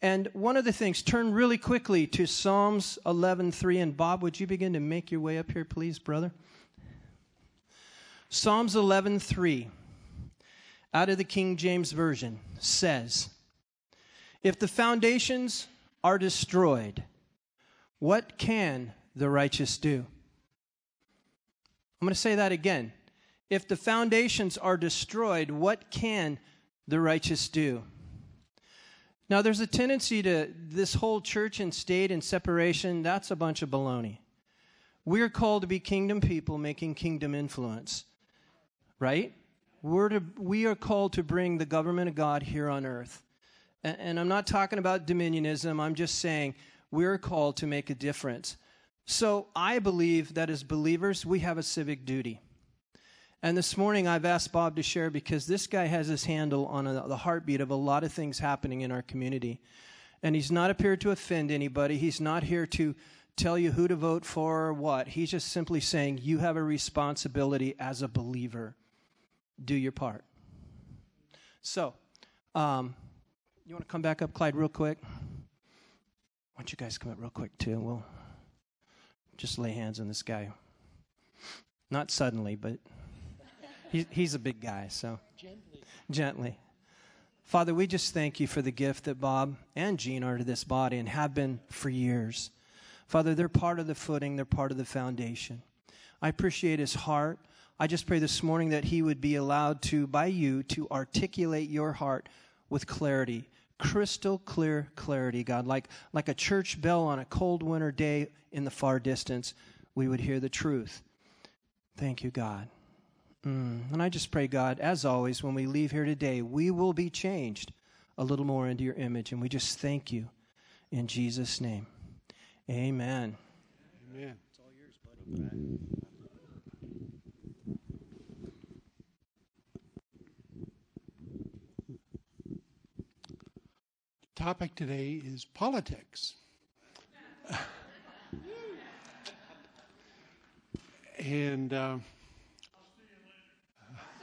And one of the things, turn really quickly to Psalms 11:3 and Bob, would you begin to make your way up here please, brother? Psalms 11:3 out of the King James version says, "If the foundations are destroyed, what can the righteous do?" I'm going to say that again. If the foundations are destroyed, what can the righteous do? Now, there's a tendency to this whole church and state and separation, that's a bunch of baloney. We're called to be kingdom people making kingdom influence, right? We're to, we are called to bring the government of God here on earth. And, and I'm not talking about dominionism, I'm just saying we're called to make a difference. So I believe that as believers, we have a civic duty. And this morning, I've asked Bob to share because this guy has his handle on a, the heartbeat of a lot of things happening in our community. And he's not appeared to offend anybody. He's not here to tell you who to vote for or what. He's just simply saying, you have a responsibility as a believer. Do your part. So, um, you want to come back up, Clyde, real quick? Why don't you guys come up real quick, too? We'll just lay hands on this guy. Not suddenly, but he, he's a big guy, so gently. Gently. Father, we just thank you for the gift that Bob and Jean are to this body and have been for years. Father, they're part of the footing, they're part of the foundation. I appreciate his heart. I just pray this morning that he would be allowed to, by you, to articulate your heart with clarity, crystal clear clarity, God, like, like a church bell on a cold winter day in the far distance, we would hear the truth. Thank you, God. Mm. And I just pray, God, as always, when we leave here today, we will be changed a little more into your image. And we just thank you in Jesus' name. Amen. Amen. It's all yours, buddy. topic today is politics. and uh,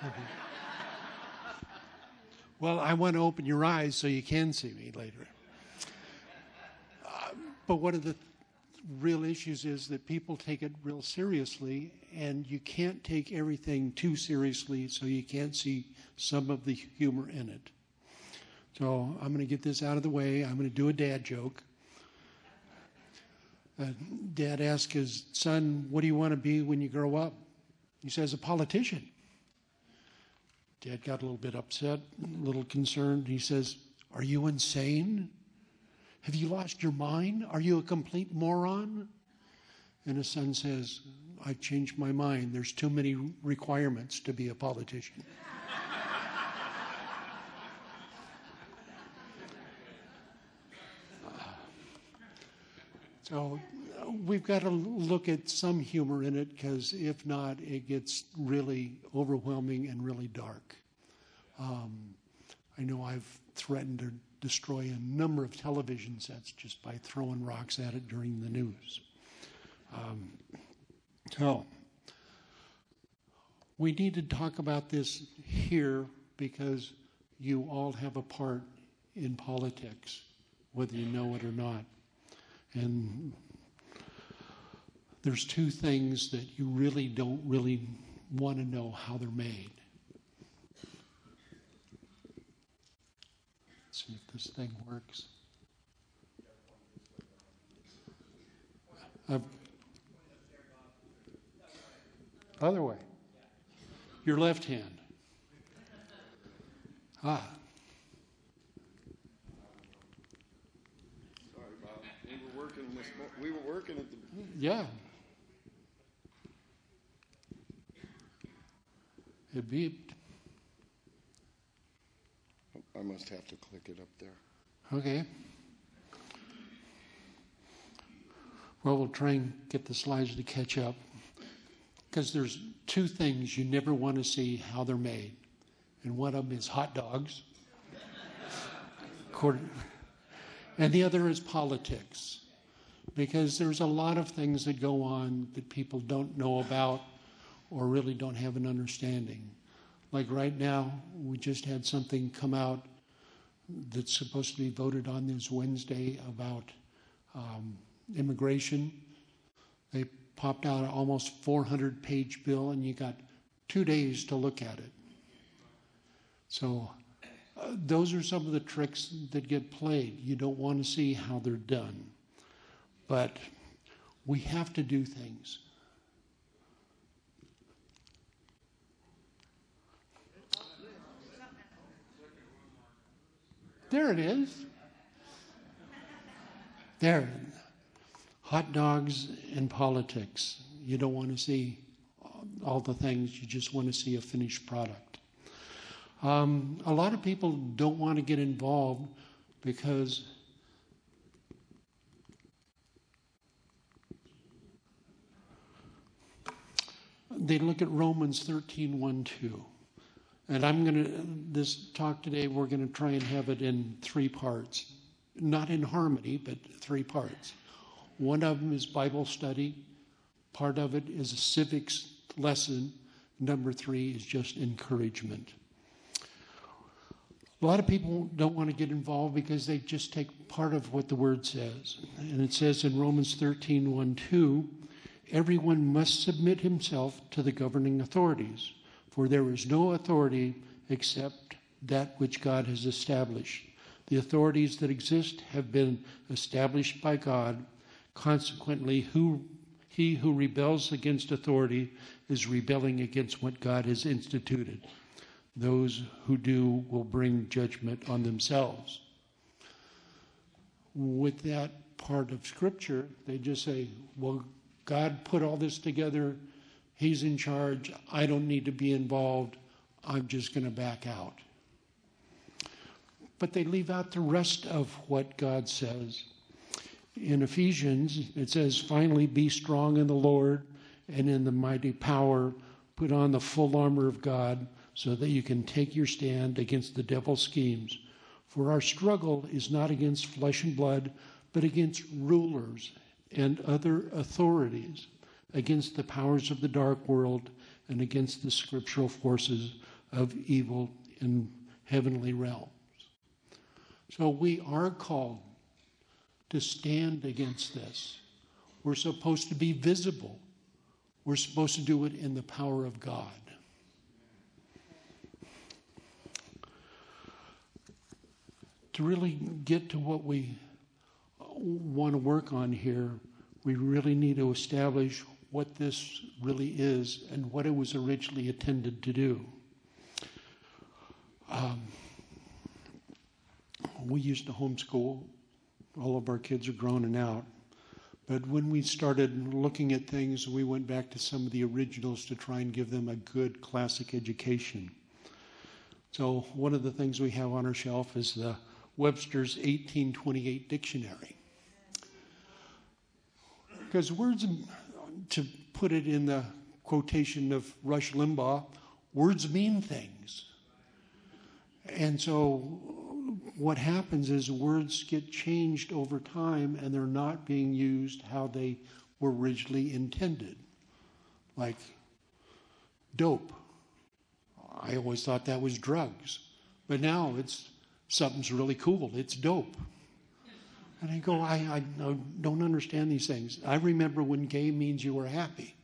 well, I want to open your eyes so you can see me later. Uh, but one of the real issues is that people take it real seriously, and you can't take everything too seriously, so you can't see some of the humor in it. So I'm going to get this out of the way. I'm going to do a dad joke. Uh, dad asks his son, What do you want to be when you grow up? He says, A politician. Dad got a little bit upset, a little concerned. He says, Are you insane? Have you lost your mind? Are you a complete moron? And his son says, I've changed my mind. There's too many requirements to be a politician. so we've got to look at some humor in it because if not, it gets really overwhelming and really dark. Um, I know I've threatened to destroy a number of television sets just by throwing rocks at it during the news. Um, so, we need to talk about this here because you all have a part in politics, whether you know it or not. And there's two things that you really don't really want to know how they're made. Let's see if this thing works. Uh, other way. Your left hand. Ah. Sorry, Bob. We were working this. We were working at the. Yeah. It beeped. I must have to click it up there. Okay. Well, we'll try and get the slides to catch up. Because there's two things you never want to see how they're made. And one of them is hot dogs. and the other is politics. Because there's a lot of things that go on that people don't know about or really don't have an understanding. Like right now, we just had something come out that's supposed to be voted on this Wednesday about um, immigration. They popped out an almost 400 page bill, and you got two days to look at it. So, uh, those are some of the tricks that get played. You don't want to see how they're done. But we have to do things. There it is. There. Hot dogs and politics. You don't want to see all the things, you just want to see a finished product. Um, a lot of people don't want to get involved because they look at Romans 13 1 2. And I'm going to, this talk today, we're going to try and have it in three parts. Not in harmony, but three parts. One of them is Bible study, part of it is a civics lesson. Number three is just encouragement. A lot of people don't want to get involved because they just take part of what the word says. And it says in Romans 13 1 2, everyone must submit himself to the governing authorities for there is no authority except that which God has established. The authorities that exist have been established by God. Consequently, who, he who rebels against authority is rebelling against what God has instituted. Those who do will bring judgment on themselves. With that part of Scripture, they just say, well, God put all this together He's in charge. I don't need to be involved. I'm just going to back out. But they leave out the rest of what God says. In Ephesians, it says, Finally, be strong in the Lord and in the mighty power. Put on the full armor of God so that you can take your stand against the devil's schemes. For our struggle is not against flesh and blood, but against rulers and other authorities against the powers of the dark world and against the scriptural forces of evil in heavenly realms. So we are called to stand against this. We're supposed to be visible. We're supposed to do it in the power of God. To really get to what we want to work on here, we really need to establish what this really is and what it was originally intended to do. Um, we used to homeschool. All of our kids are grown and out. But when we started looking at things, we went back to some of the originals to try and give them a good classic education. So, one of the things we have on our shelf is the Webster's 1828 dictionary. Because words to put it in the quotation of Rush Limbaugh, words mean things. And so what happens is words get changed over time and they're not being used how they were originally intended. Like dope. I always thought that was drugs. But now it's something's really cool. It's dope. And I go, I, I don't understand these things. I remember when gay means you were happy.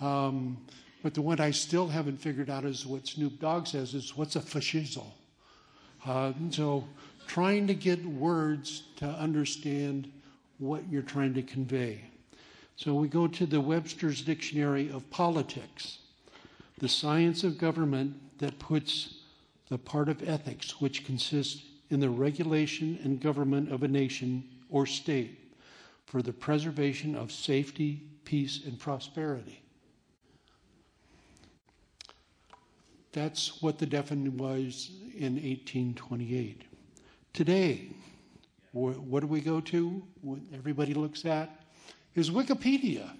Um, but the one I still haven't figured out is what Snoop Dogg says is what's a fashizzle? Uh, so trying to get words to understand what you're trying to convey. So we go to the Webster's Dictionary of Politics, the science of government that puts the part of ethics, which consists in the regulation and government of a nation or state for the preservation of safety, peace, and prosperity. That's what the definition was in 1828. Today, what do we go to? What everybody looks at is Wikipedia.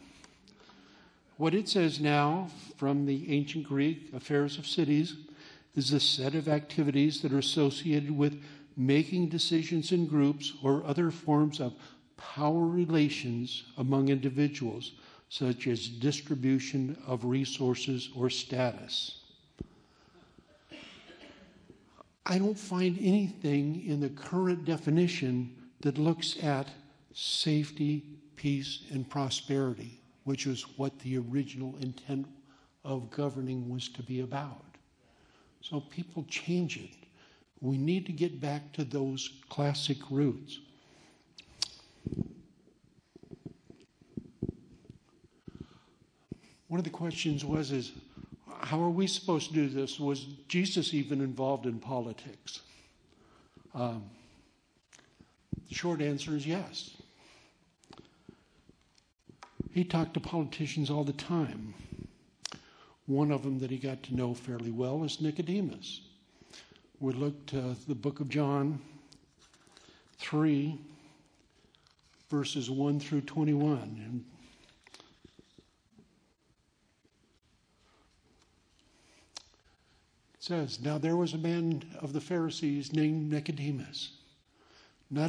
What it says now from the ancient Greek affairs of cities is a set of activities that are associated with making decisions in groups or other forms of power relations among individuals, such as distribution of resources or status. I don't find anything in the current definition that looks at safety, peace, and prosperity, which was what the original intent of governing was to be about. So people change it. We need to get back to those classic roots. One of the questions was is how are we supposed to do this? Was Jesus even involved in politics? Um, the short answer is yes. He talked to politicians all the time. One of them that he got to know fairly well is Nicodemus. We look to the book of John 3, verses 1 through 21. And it says, Now there was a man of the Pharisees named Nicodemus. Not